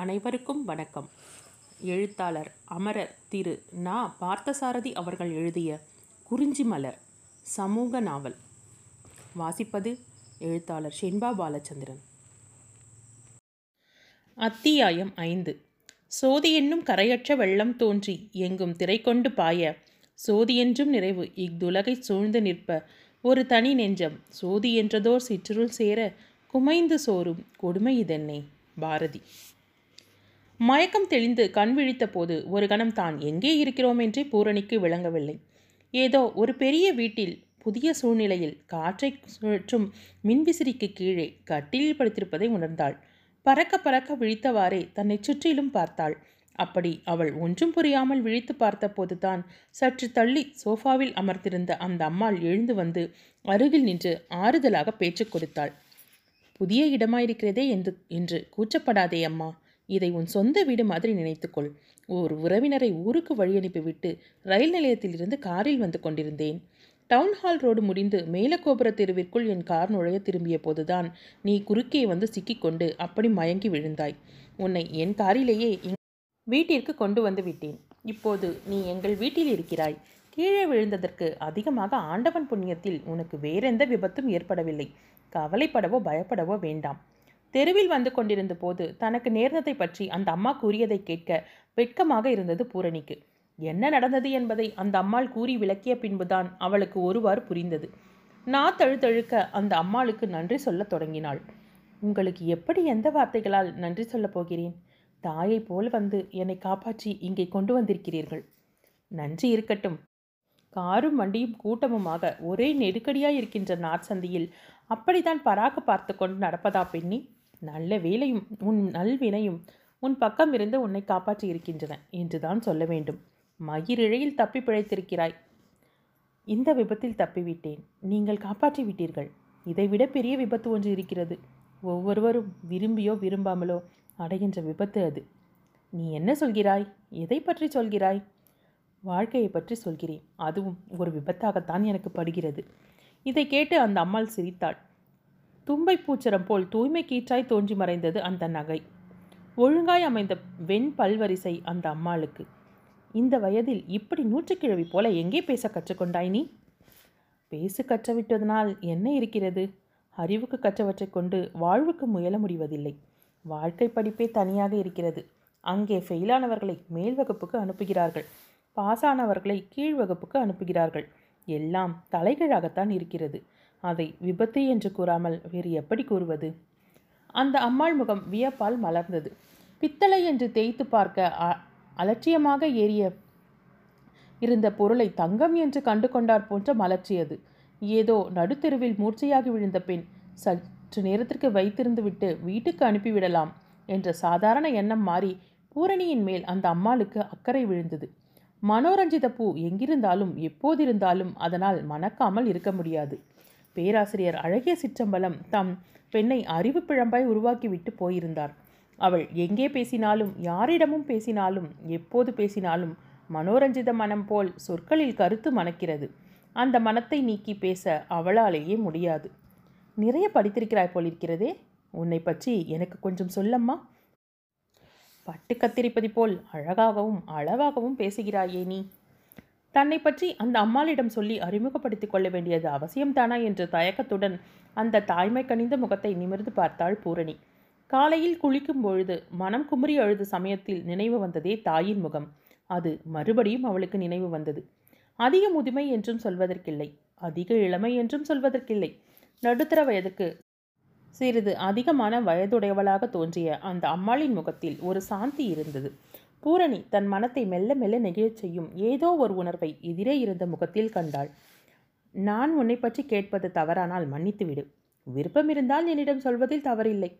அனைவருக்கும் வணக்கம். எழுத்தாளர் அமரர் திரு. நா. பார்த்தசாரதி அவர்கள் எழுதிய குறிஞ்சி மலர் சமூக நாவல். வாசிப்பது எழுத்தாளர் ஷென்பா பாலச்சந்திரன். அத்தியாயம் ஐந்து. சோதி என்னும் கரையற்ற வெள்ளம் தோன்றி எங்கும் திரை கொண்டு பாய சோதியென்றும் நிறைவு இஃதுலகை சூழ்ந்து நிற்ப ஒரு தனி நெஞ்சம் சோதி என்றதோர் சிற்றுருள் சேர குமைந்து சோறும் கொடுமை இதென்னே பாரதி. மயக்கம் தெளிந்து கண் விழித்த போது ஒரு கணம் தான் எங்கே இருக்கிறோம் என்றே பூரணிக்கு விளங்கவில்லை. ஏதோ ஒரு பெரிய வீட்டில் புதிய சூழ்நிலையில் காற்றை சுழற்றும் மின்விசிறிக்கு கீழே கட்டிலில் படுத்திருப்பதை உணர்ந்தாள். பறக்க பறக்க விழித்தவாறே தன்னை சுற்றிலும் பார்த்தாள். அப்படி அவள் ஒன்றும் புரியாமல் விழித்து பார்த்தபோதுதான் சற்று தள்ளி சோஃபாவில் அமர்ந்திருந்த அந்த அம்மாள் எழுந்து வந்து அருகில் நின்று ஆறுதலாக பேச்சு கொடுத்தாள். புதிய இடமாயிருக்கிறதே என்று என்று கூச்சப்படாதே அம்மா. இதை உன் சொந்த வீடு மாதிரி நினைத்துக்கொள். ஓர் உறவினரை ஊருக்கு வழியனுப்பிவிட்டு ரயில் நிலையத்திலிருந்து காரில் வந்து கொண்டிருந்தேன். டவுன் ஹால் ரோடு முடிந்து மேலகோபுர தெருவிற்குள் என் கார் நுழைய திரும்பிய போதுதான் நீ குறுக்கே வந்து சிக்கிக்கொண்டு அப்படி மயங்கி விழுந்தாய். உன்னை என் காரிலேயே வீட்டிற்கு கொண்டு வந்து விட்டேன். இப்போது நீ எங்கள் வீட்டில் இருக்கிறாய். கீழே விழுந்ததற்கு அதிகமாக ஆண்டவன் புண்ணியத்தில் உனக்கு வேறெந்த விபத்தும் ஏற்படவில்லை. கவலைப்படவோ பயப்படவோ வேண்டாம். தெருவில் வந்து கொண்டிருந்த போது தனக்கு நேர்ந்ததை பற்றி அந்த அம்மா கூறியதை கேட்க வெட்கமாக இருந்தது பூரணிக்கு. என்ன நடந்தது என்பதை அந்த அம்மாள் கூறி விளக்கிய பின்புதான் அவளுக்கு ஒருவாறு புரிந்தது. நா தழுதழுக்க அந்த அம்மாளுக்கு நன்றி சொல்லத் தொடங்கினாள். உங்களுக்கு எப்படி எந்த வார்த்தைகளால் நன்றி சொல்லப் போகிறேன்? தாயைப் போல் வந்து என்னை காப்பாற்றி இங்கே கொண்டு வந்திருக்கிறீர்கள். நன்றி இருக்கட்டும். காரும் வண்டியும் கூட்டமுமாக ஒரே நெருக்கடியாய் இருக்கின்ற நாற்சந்தியில் அப்படித்தான் பராக்கு பார்த்து கொண்டு நடப்பதா பெண்ணி? நல்ல வேலையும் உன் நல்வினையும் உன் பக்கம் இருந்து உன்னை காப்பாற்றி இருக்கின்றன என்றுதான் சொல்ல வேண்டும். மயிரிழையில் தப்பி பிழைத்திருக்கிறாய். இந்த விபத்தில் தப்பிவிட்டேன். நீங்கள் காப்பாற்றி விட்டீர்கள். இதைவிட பெரிய விபத்து ஒன்று இருக்கிறது. ஒவ்வொருவரும் விரும்பியோ விரும்பாமலோ அடைகின்ற விபத்து அது. நீ என்ன சொல்கிறாய்? எதை பற்றி சொல்கிறாய்? வாழ்க்கையை பற்றி சொல்கிறேன். அதுவும் ஒரு விபத்தாகத்தான் எனக்கு படுகிறது. இதை கேட்டு அந்த அம்மாள் சிரித்தாள். தும்பை பூச்சரம் போல் தூய்மை கீற்றாய் தோன்றி மறைந்தது அந்த நகை. ஒழுங்காய் அமைந்த வெண் பல்வரிசை அந்த அம்மாளுக்கு. இந்த வயதில் இப்படி நூற்றுக்கிழவி போல எங்கே பேச கற்றுக்கொண்டாய் நீ? பேசு கற்றுவிட்டதனால் என்ன இருக்கிறது? அறிவுக்கு கற்றவற்றை கொண்டு வாழ்வுக்கு முயல முடிவதில்லை. வாழ்க்கை படிப்பே தனியாக இருக்கிறது. அங்கே ஃபெயிலானவர்களை மேல் வகுப்புக்கு அனுப்புகிறார்கள். பாசானவர்களை கீழ் வகுப்புக்கு அனுப்புகிறார்கள். எல்லாம் தலைகீழாகத்தான் இருக்கிறது. அதை விபத்து என்று கூறாமல் வேறு எப்படி கூறுவது? அந்த அம்மாள் முகம் வியப்பால் மலர்ந்தது. பித்தளை என்று தேய்த்து பார்க்க அ- அலட்சியமாக ஏறிய இருந்த பொருளை தங்கம் என்று கண்டு கொண்டார் போன்ற மலர்ச்சியது. ஏதோ நடுத்தெருவில் மூர்ச்சையாகி விழுந்த பெண் சற்று நேரத்திற்கு வைத்திருந்து விட்டு வீட்டுக்கு அனுப்பிவிடலாம் என்ற சாதாரண எண்ணம் மாறி பூரணியின் மேல் அந்த அம்மாளுக்கு அக்கறை விழுந்தது. மனோரஞ்சித பூ எங்கிருந்தாலும் எப்போதிருந்தாலும் அதனால் மணக்காமல் இருக்க முடியாது. பேராசிரியர் அழகிய சிற்றம்பலம் தம் பெண்ணை அறிவு பிழம்பாய் உருவாக்கிவிட்டு போயிருந்தார். அவள் எங்கே பேசினாலும் யாரிடமும் பேசினாலும் எப்போது பேசினாலும் மனோரஞ்சித மனம் போல் சொற்களில் கருத்து மணக்கிறது. அந்த மனத்தை நீக்கி பேச அவளாலேயே முடியாது. நிறைய படித்திருக்கிறாய் போலிருக்கிறதே. உன்னை பற்றி எனக்கு கொஞ்சம் சொல்லம்மா. பட்டு கத்திரிப்பது போல் அழகாகவும் அளவாகவும் பேசுகிறாயே நீ. தன்னை பற்றி அந்த அம்மாளிடம் சொல்லி அறிமுகப்படுத்திக் கொள்ள வேண்டியது அவசியம்தானா என்ற தயக்கத்துடன் அந்த தாய்மை கனிந்த முகத்தை நிமிர்ந்து பார்த்தாள் பூரணி. காலையில் குளிக்கும் பொழுது மனம் குமுறி அழுத சமயத்தில் நினைவு வந்ததே தாயின் முகம். அது மறுபடியும் அவளுக்கு நினைவு வந்தது. அதிக முதுமை என்றும் சொல்வதற்கில்லை. அதிக இளமை என்றும் சொல்வதற்கில்லை. நடுத்தர வயதுக்கு சிறிது அதிகமான வயதுடையவளாக தோன்றிய அந்த அம்மாளின் முகத்தில் ஒரு சாந்தி இருந்தது. பூரணி தன் மனத்தை மெல்ல மெல்ல நெகிழச் செய்யும். ஏதோ ஒரு உணர்வை எதிரே இருந்த முகத்தில் கண்டாள். நான் உன்னை பற்றி கேட்பது தவறானால் மன்னித்துவிடு விருப்பம் இருந்தால் என்னிடம் சொல்வதில் தவறில்லை.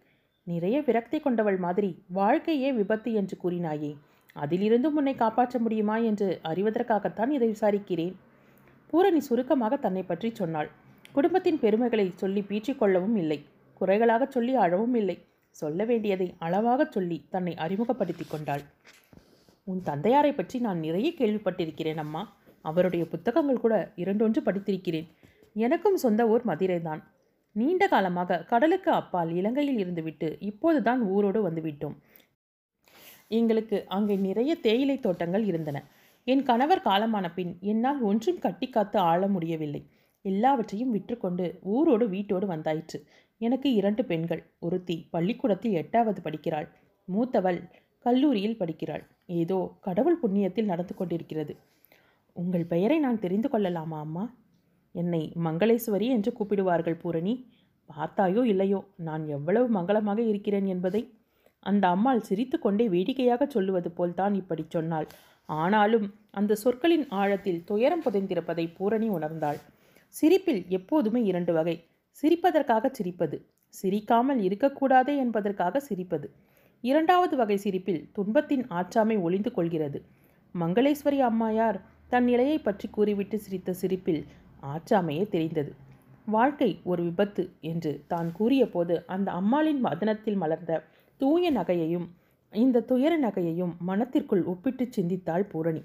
நிறைய விரக்தி கொண்டவள் மாதிரி வாழ்க்கையே விபத்து என்று கூறினாயே. அதிலிருந்தும் உன்னை காப்பாற்ற முடியுமா என்று அறிவதற்காகத்தான் இதை விசாரிக்கிறேன். பூரணி சுருக்கமாக தன்னை பற்றி சொன்னாள். குடும்பத்தின் பெருமைகளை சொல்லி பீச்சிக்கொள்ளவும் இல்லை. குறைகளாகச் சொல்லி அழவும் இல்லை. சொல்ல வேண்டியதை அளவாகச் சொல்லி தன்னை அறிமுகப்படுத்திக் கொண்டாள். உன் தந்தையாரை பற்றி நான் நிறைய கேள்விப்பட்டிருக்கிறேன் அம்மா. அவருடைய புத்தகங்கள் கூட இரண்டொன்று படித்திருக்கிறேன். எனக்கும் சொந்த ஊர் மதுரைதான். நீண்ட காலமாக கடலுக்கு அப்பால் இலங்கையில் இருந்துவிட்டு இப்போதுதான் ஊரோடு வந்துவிட்டோம் எங்களுக்கு அங்கே நிறைய தேயிலை தோட்டங்கள் இருந்தன. என் கணவர் காலமான பின் என்னால் ஒன்றும் கட்டி காத்து ஆள முடியவில்லை. எல்லாவற்றையும் விற்றுக்கொண்டு ஊரோடு வீட்டோடு வந்தாயிற்று. எனக்கு இரண்டு பெண்கள். ஒருத்தி பள்ளிக்கூடத்தில் எட்டாவது படிக்கிறாள். மூத்தவள் கல்லூரியில் படிக்கிறாள். ஏதோ கடவுள் புண்ணியத்தில் நடந்து கொண்டிருக்கிறது. உங்கள் பெயரை நான் தெரிந்து கொள்ளலாமா அம்மா? என்னை மங்களேஸ்வரி என்று கூப்பிடுவார்கள் பூரணி. பார்த்தாயோ இல்லையோ நான் எவ்வளவு மங்களமாக இருக்கிறேன் என்பதை. அந்த அம்மாள் சிரித்துக்கொண்டே வேடிக்கையாக சொல்லுவது போல்தான் இப்படி சொன்னாள். ஆனாலும் அந்த சொற்களின் ஆழத்தில் துயரம் புதைந்திருப்பதை பூரணி உணர்ந்தாள். சிரிப்பில் எப்போதுமே இரண்டு வகை. சிரிப்பதற்காக சிரிப்பது சிரிக்காமல் இருக்கக்கூடாதே என்பதற்காக சிரிப்பது. இரண்டாவது வகை சிரிப்பில் துன்பத்தின் ஆற்றாமை ஒளிந்து கொள்கிறது. மங்களேஸ்வரி அம்மாயார் தன் நிலையை பற்றி கூறிவிட்டு சிரித்த சிரிப்பில் ஆற்றாமையே தெரிந்தது. வாழ்க்கை ஒரு விபத்து என்று தான் கூறியபோது அந்த அம்மாளின் வதனத்தில் மலர்ந்த தூய நகையையும் இந்த துயர நகையையும் மனத்திற்குள் ஒப்பிட்டு சிந்தித்தாள் பூரணி.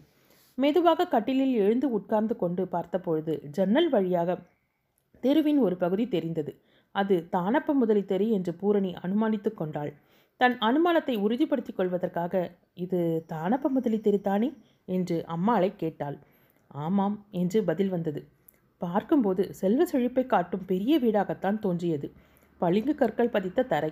மெதுவாக கட்டிலில் எழுந்து உட்கார்ந்து கொண்டு பார்த்தபொழுது ஜன்னல் வழியாக தெருவின் ஒரு பகுதி தெரிந்தது. அது தானப்ப முதலி என்று பூரணி அனுமானித்து கொண்டாள். தன் அனுமானத்தை உறுதிப்படுத்திக் கொள்வதற்காக இது தானப்ப முதலி தானே? என்று அம்மாளை கேட்டாள். ஆமாம் என்று பதில் வந்தது. பார்க்கும்போது செல்வ செழிப்பை காட்டும் பெரிய வீடாகத்தான் தோன்றியது. பளிங்கு கற்கள் பதித்த தரை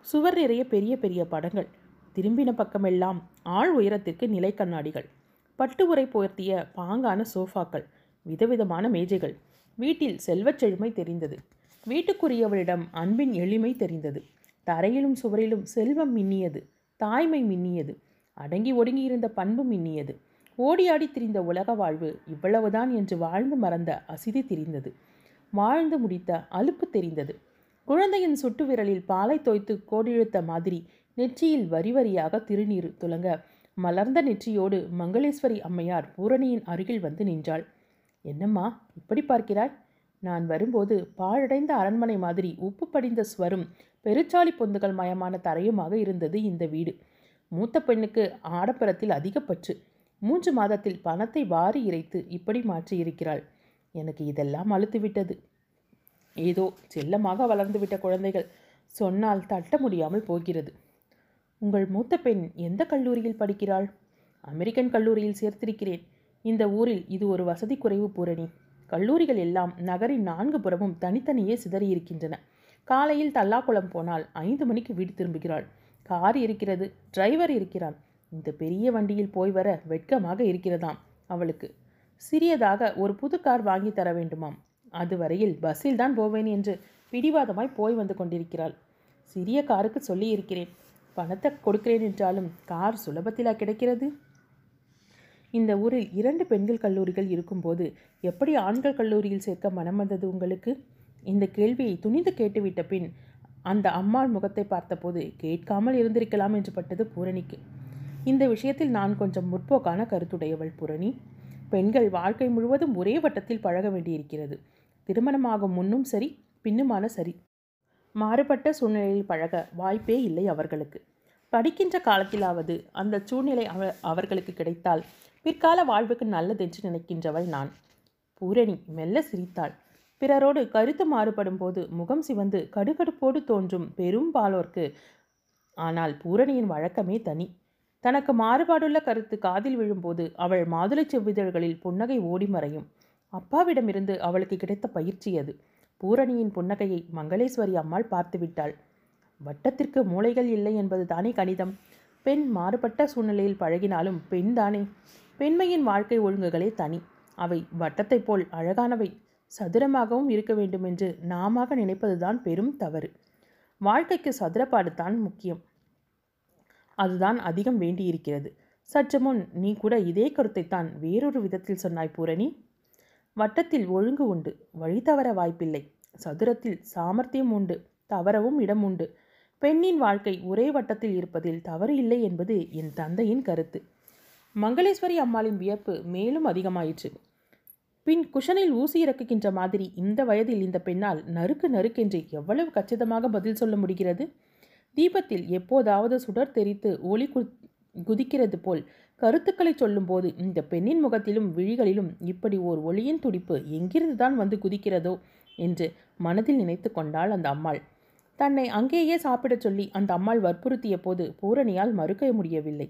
சுவர் நிறைய பெரிய பெரிய படங்கள் திரும்பின பக்கமெல்லாம் ஆள் உயரத்திற்கு நிலை கண்ணாடிகள் பட்டு உரை போர்த்திய பாங்கான சோஃபாக்கள் விதவிதமான மேஜைகள். வீட்டில் செல்வச் செழுமை தெரிந்தது. வீட்டுக்குரியவளிடம் அன்பின் எளிமை தெரிந்தது. தரையிலும் சுவரிலும் செல்வம் மின்னியது தாய்மை மின்னியது அடங்கி ஒடுங்கி இருந்த பண்பு மின்னியது. ஓடியாடி திரிந்த உலக வாழ்வு இவ்வளவுதான் என்று வாழ்ந்து மறந்த அசிதி தெரிந்தது. வாழ்ந்து முடித்த அலுப்பு தெரிந்தது. குழந்தையின் சுட்டு விரலில் பாலை தோய்த்து கோடிழுத்த மாதிரி நெற்றியில் வரி வரியாக திருநீர் துலங்க மலர்ந்த நெற்றியோடு மங்களேஸ்வரி அம்மையார் பூரணியின் அருகில் வந்து நின்றாள். என்னம்மா இப்படி பார்க்கிறாய்? நான் வரும்போது பாழடைந்த அரண்மனை மாதிரி உப்பு படிந்த ஸ்வரும் பெருச்சாளி பொந்துகள் மயமான தரையுமாக இருந்தது இந்த வீடு. மூத்த பெண்ணுக்கு ஆடப்பரத்தில் அதிகப்பற்று. மூன்று மாதத்தில் பணத்தை வாரி இறைத்து இப்படி மாற்றியிருக்கிறாள். எனக்கு இதெல்லாம் அழுத்துவிட்டது. ஏதோ செல்லமாக வளர்ந்துவிட்ட குழந்தைகள் சொன்னால் தட்ட முடியாமல் போகிறது. உங்கள் மூத்த பெண் எந்த கல்லூரியில் படிக்கிறாள்? அமெரிக்கன் கல்லூரியில் சேர்த்திருக்கிறேன். இந்த ஊரில் இது ஒரு வசதி குறைவு பூரணி. கல்லூரிகள் எல்லாம் நகரின் நான்கு புறமும் தனித்தனியே சிதறியிருக்கின்றன. காலையில் தல்லாக்குளம் போனால் ஐந்து மணிக்கு வீடு திரும்புகிறாள். கார் இருக்கிறது டிரைவர் இருக்கிறான். இந்த பெரிய வண்டியில் போய் வர வெட்கமாக இருக்கிறதாம் அவளுக்கு. சிறியதாக ஒரு புது கார் வாங்கி தர வேண்டுமாம். அதுவரையில் பஸ்ஸில் தான் போவேன் என்று பிடிவாதமாய் போய் வந்து கொண்டிருக்கிறாள். சிறிய காருக்கு சொல்லி இருக்கிறேன் பணத்தை கொடுக்கிறேன் என்றாலும் கார் சுலபத்திலா கிடைக்கிறது? இந்த ஊரில் இரண்டு பெண்கள் கல்லூரிகள் இருக்கும்போது எப்படி ஆண்கள் கல்லூரியில் சேர்க்க மனம் வந்தது உங்களுக்கு? இந்த கேள்வியை துணிந்து கேட்டுவிட்ட பின் அந்த அம்மாள் முகத்தை பார்த்தபோது கேட்காமல் இருந்திருக்கலாம் என்று பட்டது பூரணிக்கு. இந்த விஷயத்தில் நான் கொஞ்சம் முற்போக்கான கருத்துடையவள் பூரணி. பெண்கள் வாழ்க்கை முழுவதும் ஒரே வட்டத்தில் பழக வேண்டியிருக்கிறது. திருமணமாகும் முன்னும் சரி பின்னுமான சரி. மாறுபட்ட சூழ்நிலையில் பழக வாய்ப்பே இல்லை அவர்களுக்கு. படிக்கின்ற காலத்திலாவது அந்த சூழ்நிலை அவ அவர்களுக்கு கிடைத்தால் பிற்கால வாழ்வுக்கு நல்லதென்று நினைக்கின்றவள் நான். பூரணி மெல்ல சிரித்தாள். பிறரோடு கருத்து மாறுபடும் போது முகம் சிவந்து கடுகடுப்போடு தோன்றும் பெரும்பாலோர்க்கு ஆனால் பூரணியின் வழக்கமே தனி. தனக்கு மாறுபாடுள்ள கருத்து காதில் விழும்போது அவள் மாதுளைச் செவ்விதழ்களில் புன்னகை ஓடி மறையும். அப்பாவிடமிருந்து அவளுக்கு கிடைத்த பயிற்சி அது. பூரணியின் புன்னகையை மங்களேஸ்வரி அம்மாள் பார்த்துவிட்டாள். வட்டத்திற்கு மூளைகள் இல்லை என்பது தானே கணிதம். பெண் மாறுபட்ட சூழ்நிலையில் பழகினாலும் பெண் தானே. பெண்மையின் வாழ்க்கை ஒழுங்குகளே தனி. அவை வட்டத்தைப் போல் அழகானவை. சதுரமாகவும் இருக்க வேண்டுமென்று நாம நினைப்பதுதான் பெரும் தவறு. வாழ்க்கைக்கு சதுரப்பாடு தான் முக்கியம். அதுதான் அதிகம் வேண்டியிருக்கிறது. சற்று முன் நீ கூட இதே கருத்தைத்தான் வேறொரு விதத்தில் சொன்னாய் பூரணி. வட்டத்தில் ஒழுங்கு உண்டு வழி தவற வாய்ப்பில்லை. சதுரத்தில் சாமர்த்தியம் உண்டு தவறவும் இடம் உண்டு. பெண்ணின் வாழ்க்கை ஒரே வட்டத்தில் இருப்பதில் தவறு இல்லை என்பது என் தந்தையின் கருத்து. மங்களேஸ்வரி அம்மாளின் வியப்பு மேலும் அதிகமாயிற்று. பின் குஷனில் ஊசி இறக்குகின்ற மாதிரி இந்த வயதில் இந்த பெண்ணால் நறுக்கு நறுக்கென்று எவ்வளவு கச்சிதமாக பதில் சொல்ல முடிகிறது? தீபத்தில் எப்போதாவது சுடர் தெரித்து ஒளி குதிக்கிறது போல் கருத்துக்களை சொல்லும்போது இந்த பெண்ணின் முகத்திலும் விழிகளிலும் இப்படி ஓர் ஒளியின் துடிப்பு எங்கிருந்து தான் வந்து குதிக்கிறதோ என்று மனதில் நினைத்து கொண்டாள் அந்த அம்மாள். தன்னை அங்கேயே சாப்பிடச் சொல்லி அந்த அம்மாள் வற்புறுத்திய போது பூரணியால் மறுக்க முடியவில்லை.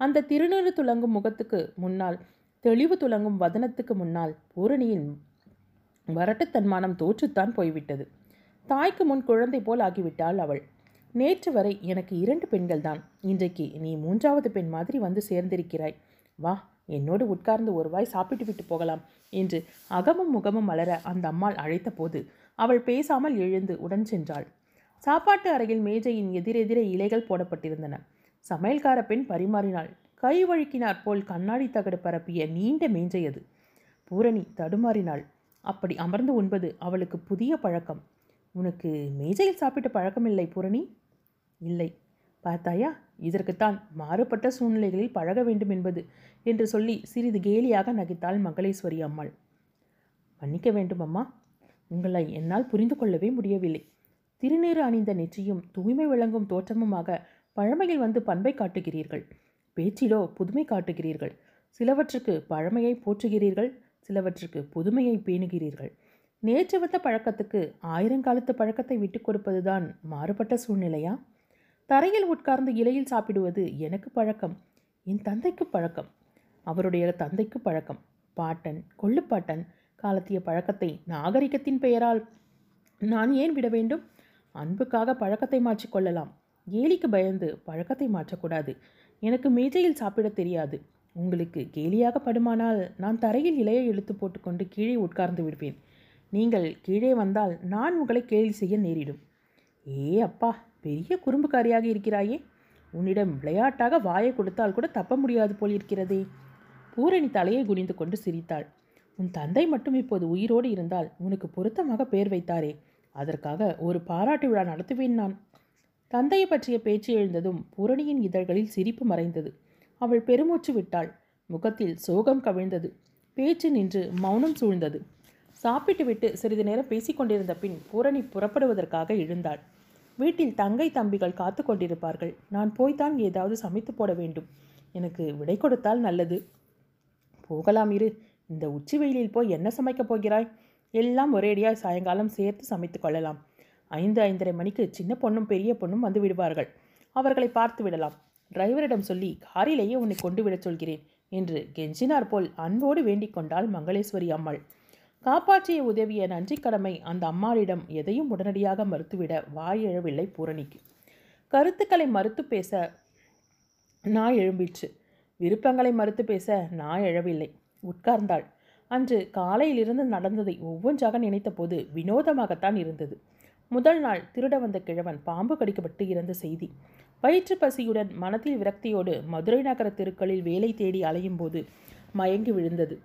அந்த திருநீறு துலங்கும் முகத்துக்கு முன்னால் தெளிவு துலங்கும் வதனத்துக்கு முன்னால் பூரணியின் வரட்டுத்தன்மானம் தோற்றுத்தான் போய்விட்டது. தாய்க்கு முன் குழந்தை போல் ஆகிவிட்டாள் அவள். நேற்று வரை எனக்கு இரண்டு பெண்கள்தான். இன்றைக்கு நீ மூன்றாவது பெண் மாதிரி வந்து சேர்ந்திருக்கிறாய். வா என்னோடு உட்கார்ந்து ஒரு வாய் சாப்பிட்டு விட்டு போகலாம் என்று அகமும் முகமும் மலர அந்த அம்மாள் அழைத்த போது அவள் பேசாமல் எழுந்து உடன் சென்றாள். சாப்பாட்டு அறையில் மேஜையின் எதிரெதிரே இலைகள் போடப்பட்டிருந்தன. சமையல்கார பெண் பரிமாறினாள். கை வழுக்கினாற் போல் கண்ணாடி தகடு பரப்பிய நீண்ட மேஞ்சையது பூரணி தடுமாறினாள். அப்படி அமர்ந்து உண்பது அவளுக்கு புதிய பழக்கம். உனக்கு மேஜையில் சாப்பிட்ட பழக்கமில்லை பூரணி? இல்லை. பார்த்தாயா? இதற்குத்தான் மாறுபட்ட சூழ்நிலைகளில் பழக வேண்டும் என்பது என்று சொல்லி சிறிது கேலியாக நகைத்தாள் மகளேஸ்வரி அம்மாள். மன்னிக்க வேண்டும் அம்மா. உங்களை என்னால் புரிந்து கொள்ளவே முடியவில்லை. திருநீறு அணிந்த நெற்றியும் தூய்மை விளங்கும் தோற்றமுமாக பழமையில் வந்து பண்பை காட்டுகிறீர்கள். பேச்சிலோ புதுமை காட்டுகிறீர்கள். சிலவற்றுக்கு பழமையை போற்றுகிறீர்கள் சிலவற்றுக்கு புதுமையை பேணுகிறீர்கள். நேற்று வந்த பழக்கத்துக்கு ஆயிரங்காலத்து பழக்கத்தை விட்டுக் கொடுப்பதுதான் மாறுபட்ட சூழ்நிலையா? தரையில் உட்கார்ந்து இலையில் சாப்பிடுவது எனக்கு பழக்கம் என் தந்தைக்கு பழக்கம். அவருடைய தந்தைக்கு பழக்கம். பாட்டன் கொள்ளுப்பாட்டன் காலத்திய பழக்கத்தை நாகரிகத்தின் பெயரால் நான் ஏன் விட வேண்டும்? அன்புக்காக பழக்கத்தை மாற்றிக்கொள்ளலாம் கேலிக்கு பயந்து பழக்கத்தை மாற்றக்கூடாது. எனக்கு மேஜையில் சாப்பிட தெரியாது. உங்களுக்கு கேலியாக படுமானால் நான் தரையில் இலையை இழுத்து போட்டுக்கொண்டு கீழே உட்கார்ந்து விடுவேன். நீங்கள் கீழே வந்தால் நான் உங்களை கேலி செய்ய நேரிடும். ஏ அப்பா பெரிய குறும்புக்காரியாக இருக்கிறாயே. உன்னிடம் விளையாட்டாக வாயை கொடுத்தால் கூட தப்ப முடியாது போல் இருக்கிறதே. பூரணி தலையை குனிந்து கொண்டு சிரித்தாள். உன் தந்தை மட்டும் இப்போது உயிரோடு இருந்தால் உனக்கு பொருத்தமாக பெயர் வைத்தாரே. அதற்காக ஒரு பாராட்டு விழா நடத்துவேன் நான். தந்தையை பற்றிய பேச்சு எழுந்ததும் பூரணியின் இதழ்களில் சிரிப்பு மறைந்தது. அவள் பெருமூச்சு விட்டாள். முகத்தில் சோகம் கவிழ்ந்தது. பேச்சு நின்று மௌனம் சூழ்ந்தது. சாப்பிட்டுவிட்டு சிறிது நேரம் பேசிக்கொண்டிருந்த பின் பூரணி புறப்படுவதற்காக எழுந்தாள். வீட்டில் தங்கை தம்பிகள் காத்து கொண்டிருப்பார்கள். நான் போய்தான் ஏதாவது சமைத்து போட வேண்டும். எனக்கு விடை கொடுத்தால் நல்லது. போகலாம் இரு. இந்த உச்சி வெயிலில் போய் என்ன சமைக்கப் போகிறாய்? எல்லாம் ஒரேடியாய் சாயங்காலம் சேர்த்து சமைத்து கொள்ளலாம். ஐந்து ஐந்தரை மணிக்கு சின்ன பொண்ணும் பெரிய பொண்ணும் வந்து விடுவார்கள். அவர்களை பார்த்து விடலாம். டிரைவரிடம் சொல்லி காரிலேயே உன்னை கொண்டு விடச் சொல்கிறேன் என்று கெஞ்சினார் போல் அன்போடு வேண்டிக் கொண்டாள் மங்களேஸ்வரி அம்மாள். காப்பாற்றிய உதவிய நன்றி கடமை அந்த அம்மாளிடம் எதையும் உடனடியாக மறுத்துவிட வாய் எழவில்லை பூரணிக்கு. கருத்துக்களை மறுத்து பேச நாய் எழும்பிற்று. விருப்பங்களை மறுத்து பேச நாய் எழவில்லை. உட்கார்ந்தாள். அன்று காலையிலிருந்து நடந்ததை ஒவ்வொன்றாக நினைத்தபோது வினோதமாகத்தான் இருந்தது. முதல் நாள் திருட வந்த கிழவன் பாம்பு கடிக்கப்பட்டு இறந்த செய்தி. வயிற்று பசியுடன் மனத்தில் விரக்தியோடு மதுரை நகர தெருக்களில் வேலை தேடி அலையும் போது மயங்கி விழுந்தது.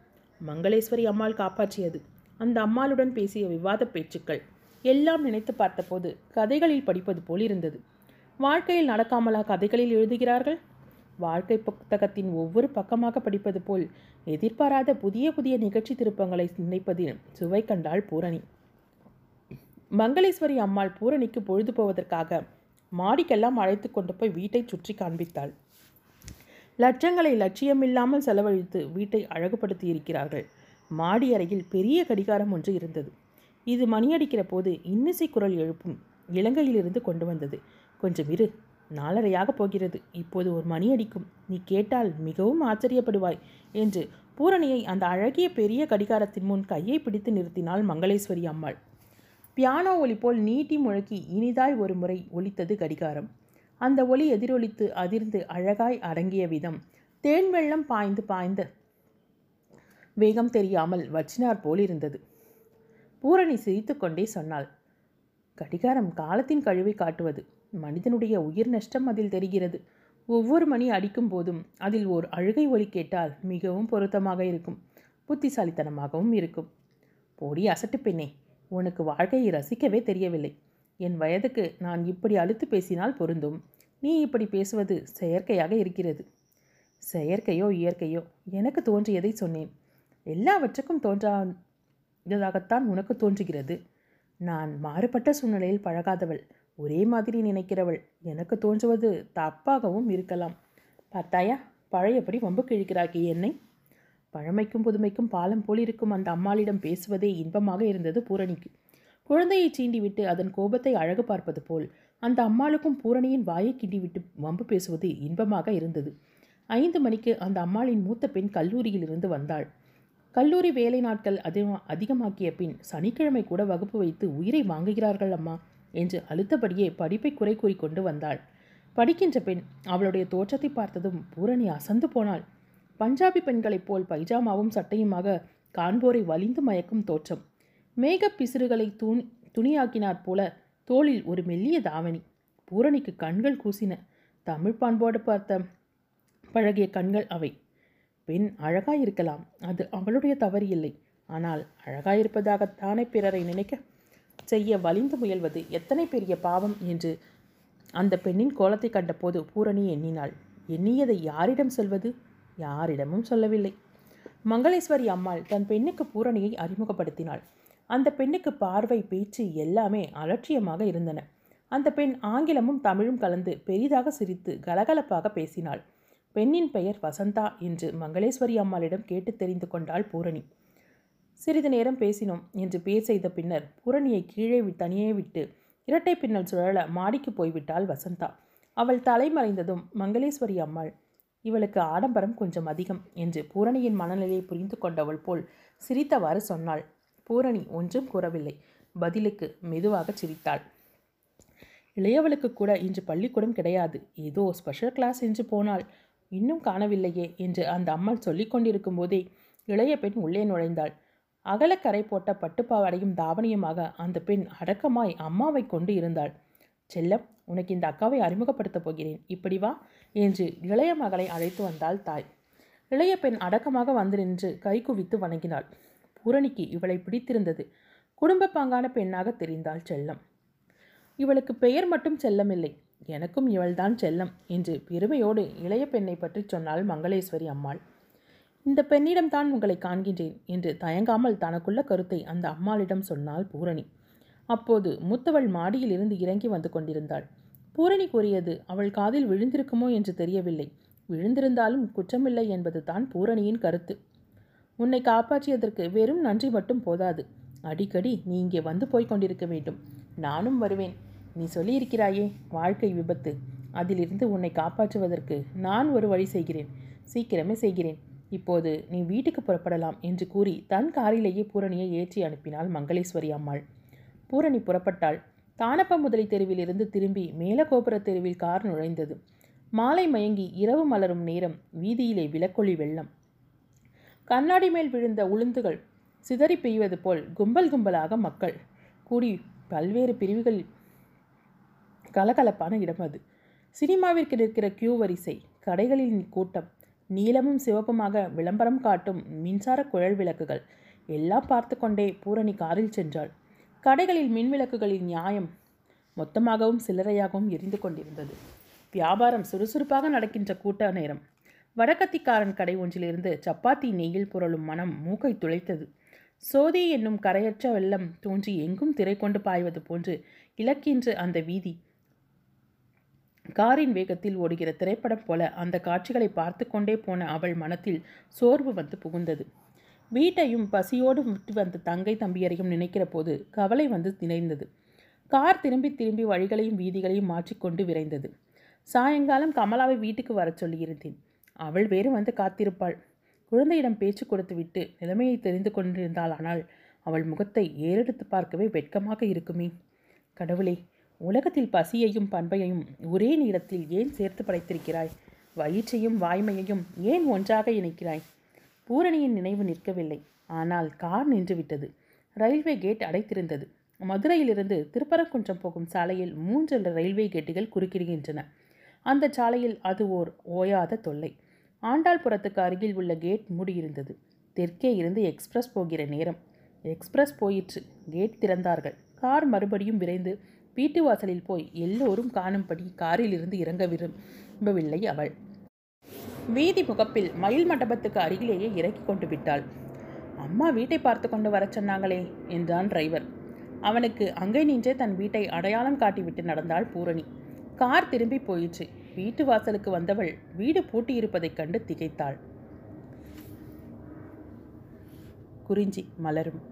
மங்களேஸ்வரி அம்மாள் காப்பாற்றியது. அந்த அம்மாளுடன் பேசிய விவாத பேச்சுக்கள் எல்லாம் நினைத்து பார்த்தபோது கதைகளில் படிப்பது போல் இருந்தது. வாழ்க்கையில் நடக்காமலா கதைகளில் எழுதுகிறார்கள்? வாழ்க்கை புத்தகத்தின் ஒவ்வொரு பக்கமாக படிப்பது போல் எதிர்பாராத புதிய புதிய நிகழ்ச்சி திருப்பங்களை நினைப்பதில் சுவை கண்டாள் பூரணி. மங்களேஸ்வரி அம்மாள் பூரணிக்கு பொழுது போவதற்காக மாடிக்கெல்லாம் அழைத்து கொண்டு போய் வீட்டை சுற்றி காண்பித்தாள். லட்சங்களை லட்சியமில்லாமல் செலவழித்து வீட்டை அழகுபடுத்தி இருக்கிறார்கள் மாடி அறையில் பெரிய கடிகாரம் ஒன்று இருந்தது. இது மணியடிக்கிற போது இன்னிசை குரல் எழுப்பும் இலங்கையிலிருந்து கொண்டு வந்தது. கொஞ்சம் இரு நாலரையாக போகிறது. இப்போது ஒரு மணி அடிக்கும். நீ கேட்டால் மிகவும் ஆச்சரியப்படுவாய் என்று பூரணியை அந்த அழகிய பெரிய கடிகாரத்தின் முன் கையை பிடித்து நிறுத்தினாள் மங்களேஸ்வரி அம்மாள். பியானோ ஒலி போல் நீட்டி முழக்கி இனிதாய் ஒரு முறை ஒலித்தது கடிகாரம். அந்த ஒலி எதிரொலித்து அதிர்ந்து அழகாய் அடங்கிய விதம். தேன் வெள்ளம் பாய்ந்து பாய்ந்த வேகம் தெரியாமல் வச்சினார் போல் இருந்தது பூரணி சிரித்துக்கொண்டே சொன்னாள் கடிகாரம் காலத்தின் கழிவை காட்டுவது மனிதனுடைய உயிர் நஷ்டம் அதில் தெரிகிறது. ஒவ்வொரு மணி அடிக்கும் போதும் அதில் ஓர் அழுகை ஒலி கேட்டால் மிகவும் பொருத்தமாக இருக்கும் புத்திசாலித்தனமாகவும் இருக்கும். போடி அசட்டு பெண்ணே உனக்கு வாழ்க்கையை ரசிக்கவே தெரியவில்லை. என் வயதுக்கு நான் இப்படி அழுத்து பேசினால் பொருந்தும். நீ இப்படி பேசுவது செயற்கையாக இருக்கிறது. செயற்கையோ இயற்கையோ எனக்கு தோன்றியதை சொன்னேன். எல்லாவற்றுக்கும் தோன்றாததாகத்தான் உனக்கு தோன்றுகிறது. நான் மாறுபட்ட சூழ்நிலையில் பழகாதவள் ஒரே மாதிரி நினைக்கிறவள் எனக்கு தோன்றுவது தப்பாகவும் இருக்கலாம். பார்த்தாயா? பழையபடி வம்பு கிழிக்கிறாக்கி என்னை பழமைக்கும் புதுமைக்கும் பாலம் போல் இருக்கும் அந்த அம்மாளிடம் பேசுவதே இன்பமாக இருந்தது பூரணிக்கு. குழந்தையை சீண்டிவிட்டு அதன் கோபத்தை அழகு பார்ப்பது போல் அந்த அம்மாளுக்கும் பூரணியின் வாயை கிண்டிவிட்டு வம்பு பேசுவது இன்பமாக இருந்தது. ஐந்து மணிக்கு அந்த அம்மாளின் மூத்த பெண் கல்லூரியில் இருந்து வந்தாள். கல்லூரி வேலை நாட்கள் அதிகமா அதிகமாக்கிய பின் சனிக்கிழமை கூட வகுப்பு வைத்து உயிரை வாங்குகிறார்கள் அம்மா என்று அழுத்தபடியே படிப்பை குறை கூறிக்கொண்டு வந்தாள். படிக்கின்ற பெண் அவளுடைய தோற்றத்தை பார்த்ததும் பூரணி அசந்து போனாள். பஞ்சாபி பெண்களைப் போல் பைஜாமாவும் சட்டையுமாக காண்போரை வலிந்து மயக்கும் தோற்றம். மேகப் பிசிறுகளை துணி துணியாக்கினாற் போல தோளில் ஒரு மெல்லிய தாவணி. பூரணிக்கு கண்கள் கூசின. தமிழ் பண்போடு பார்த்த பழகிய கண்கள் அவை. பெண் அழகாயிருக்கலாம். அது அவளுடைய தவறு இல்லை. ஆனால் அழகாயிருப்பதாகத்தானே பிறரை நினைக்க செய்ய வலிந்து முயல்வது எத்தனை பெரிய பாவம் என்று அந்த பெண்ணின் கோலத்தை கண்டபோது பூரணி எண்ணினாள். எண்ணியதை யாரிடம் சொல்வது? யாரிடமும் சொல்லவில்லை. மங்களேஸ்வரி அம்மாள் தன் பெண்ணுக்கு பூரணியை அறிமுகப்படுத்தினாள். அந்த பெண்ணுக்கு பார்வை பேச்சு எல்லாமே அலட்சியமாக இருந்தன. அந்த பெண் ஆங்கிலமும் தமிழும் கலந்து பெரிதாக சிரித்து கலகலப்பாக பேசினாள். பெண்ணின் பெயர் வசந்தா என்று மங்களேஸ்வரி அம்மாளிடம் கேட்டு தெரிந்து கொண்டாள் பூரணி. சிறிது நேரம் பேசினோம் என்று பேர் செய்த பின்னர் பூரணியை கீழே வி- தனியே விட்டு இரட்டை பின்னல் சுழல மாடிக்கு போய்விட்டாள் வசந்தா. அவள் தலைமறைந்ததும் மங்களேஸ்வரி அம்மாள் இவளுக்கு ஆடம்பரம் கொஞ்சம் அதிகம் என்று பூரணியின் மனநிலையை புரிந்து கொண்டவள் போல் சிரித்தவாறு சொன்னாள். பூரணி ஒன்றும் கூறவில்லை. பதிலுக்கு மெதுவாக சிரித்தாள். இளையவளுக்கு கூட இன்று பள்ளிக்கூடம் கிடையாது. ஏதோ ஸ்பெஷல் கிளாஸ் என்று போனாள். இன்னும் காணவில்லையே என்று அந்த அம்மாள் சொல்லிக் கொண்டிருக்கும் போதே இளைய பெண் உள்ளே நுழைந்தாள். அகலக்கரை போட்ட பட்டுப்பாவாடையும் தாவணியுமாக அந்த பெண் அடக்கமாய் அம்மாவை கொண்டு இருந்தாள். செல்லம் உனக்கு இந்த அக்காவை அறிமுகப்படுத்தப் போகிறேன். இப்படி வா. என்று இளைய மகளை அழைத்து வந்தாள் தாய். இளைய பெண் அடக்கமாக வந்து நின்று கை குவித்து வணங்கினாள். பூரணிக்கு இவளை பிடித்திருந்தது. குடும்ப பாங்கான பெண்ணாக தெரிந்தாள் செல்லம். இவளுக்கு பெயர் மட்டும் செல்லமில்லை. எனக்கும் இவள்தான் செல்லம் என்று பெருமையோடு இளைய பெண்ணை பற்றி சொன்னாள் மங்களேஸ்வரி அம்மாள். இந்த பெண்ணிடம்தான் உங்களை காண்கின்றேன் என்று தயங்காமல் தனக்குள்ள கருத்தை அந்த அம்மாளிடம் சொன்னாள் பூரணி. அப்போது மூத்தவள் மாடியில் இருந்து இறங்கி வந்து கொண்டிருந்தாள். பூரணி கூறியது அவள் காதில் விழுந்திருக்குமோ என்று தெரியவில்லை. விழுந்திருந்தாலும் குற்றமில்லை என்பது தான் பூரணியின் கருத்து. உன்னை காப்பாற்றியதற்கு வெறும் நன்றி மட்டும் போதாது. அடிக்கடி நீ இங்கே வந்து போய்க் கொண்டிருக்க வேண்டும். நானும் வருவேன். நீ சொல்லியிருக்கிறாயே வாழ்க்கை விபத்து. அதிலிருந்து உன்னை காப்பாற்றுவதற்கு நான் ஒரு வழி செய்கிறேன். சீக்கிரமே செய்கிறேன். இப்போது நீ வீட்டுக்கு புறப்படலாம் என்று கூறி தன் காரிலேயே பூரணியை ஏற்றி அனுப்பினாள் மங்களேஸ்வரி அம்மாள். பூரணி புறப்பட்டாள். தானப்ப முதலி தெருவிலிருந்து திரும்பி மேலகோபுர தெருவில் கார் நுழைந்தது. மாலை மயங்கி இரவு மலரும் நேரம் வீதியிலே விளக்கொளி வெள்ளம். கண்ணாடி மேல் விழுந்த உளுந்துகள் சிதறி பெய்வது போல் கும்பல் கும்பலாக மக்கள். கூடி பல்வேறு பிரிவுகளில் கலகலப்பான இடம் அது. சினிமாவிற்கு நிற்கிற கியூ வரிசை கடைகளின் கூட்டம் நீளமும் சிவப்புமாக விளம்பரம் காட்டும் மின்சார குழல் விளக்குகள் எல்லாம் பார்த்து கொண்டே பூரணி காரில் சென்றாள். கடைகளில் மின்விளக்குகளின் நியாயம் மொத்தமாகவும் சில்லறையாகவும் எரிந்து கொண்டிருந்தது. வியாபாரம் சுறுசுறுப்பாக நடக்கின்ற கூட்ட நேரம். வடக்கத்திக்காரன் கடை ஒன்றிலிருந்து சப்பாத்தி நெய்யில் புரளும் மனம் மூக்கை துளைத்தது. சோதி என்னும் கரையற்ற வெள்ளம் தோன்றி எங்கும் திரை கொண்டு பாய்வது போன்று இலக்கின்ற அந்த வீதி. காரின் வேகத்தில் ஓடுகிற திரைப்படம் போல அந்த காட்சிகளை பார்த்து கொண்டே போன அவள் மனத்தில் சோர்வு வந்து புகுந்தது. வீட்டையும் பசியோடு விட்டு வந்த தங்கை தம்பியரையும் நினைக்கிற போது கவலை வந்து நினைந்தது. கார் திரும்பி திரும்பி வழிகளையும் வீதிகளையும் மாற்றிக்கொண்டு விரைந்தது. சாயங்காலம் கமலாவை வீட்டுக்கு வரச் சொல்லியிருந்தேன். அவள் வேறு வந்து காத்திருப்பாள். குழந்தையிடம் பேச்சு கொடுத்துவிட்டு நிலைமையை தெரிந்து கொண்டிருந்தாள். ஆனால் அவள் முகத்தை ஏறெடுத்து பார்க்கவே வெட்கமாக இருக்குமே. கடவுளே உலகத்தில் பசியையும் பண்பையையும் ஒரே நேரத்தில் ஏன் சேர்த்து படைத்திருக்கிறாய்? வயிற்றையும் வாய்மையையும் ஏன் ஒன்றாக இணைக்கிறாய்? பூரணியின் நினைவு நிற்கவில்லை. ஆனால் கார் நின்றுவிட்டது. ரயில்வே கேட் அடைத்திருந்தது. மதுரையிலிருந்து திருப்பரங்குன்றம் போகும் சாலையில் மூன்று ரயில்வே கேட்டுகள் குறுக்கிடுகின்றன. அந்த சாலையில் அது ஓர் ஓயாத தொல்லை. ஆண்டாள்புரத்துக்கு அருகில் உள்ள கேட் மூடியிருந்தது. தெற்கே இருந்து எக்ஸ்பிரஸ் போகிற நேரம். எக்ஸ்பிரஸ் போயிற்று. கேட் திறந்தார்கள். கார் மறுபடியும் விரைந்து வீட்டு வாசலில் போய் எல்லோரும் காணும்படி காரிலிருந்து இறங்க விரும்பவில்லை அவள். வீதி முகப்பில் மயில் மண்டபத்துக்கு அருகிலேயே இறக்கி கொண்டு விட்டாள். அம்மா வீட்டை பார்த்து கொண்டு வரச் சொன்னாங்களே என்றான் டிரைவர். அவனுக்கு அங்கே நின்றே தன் வீட்டை அடையாளம் காட்டிவிட்டு நடந்தாள் பூரணி. கார் திரும்பி போயிற்று. வீட்டு வாசலுக்கு வந்தவள் வீடு பூட்டியிருப்பதைக் கண்டு திகைத்தாள். குறிஞ்சி மலரும்.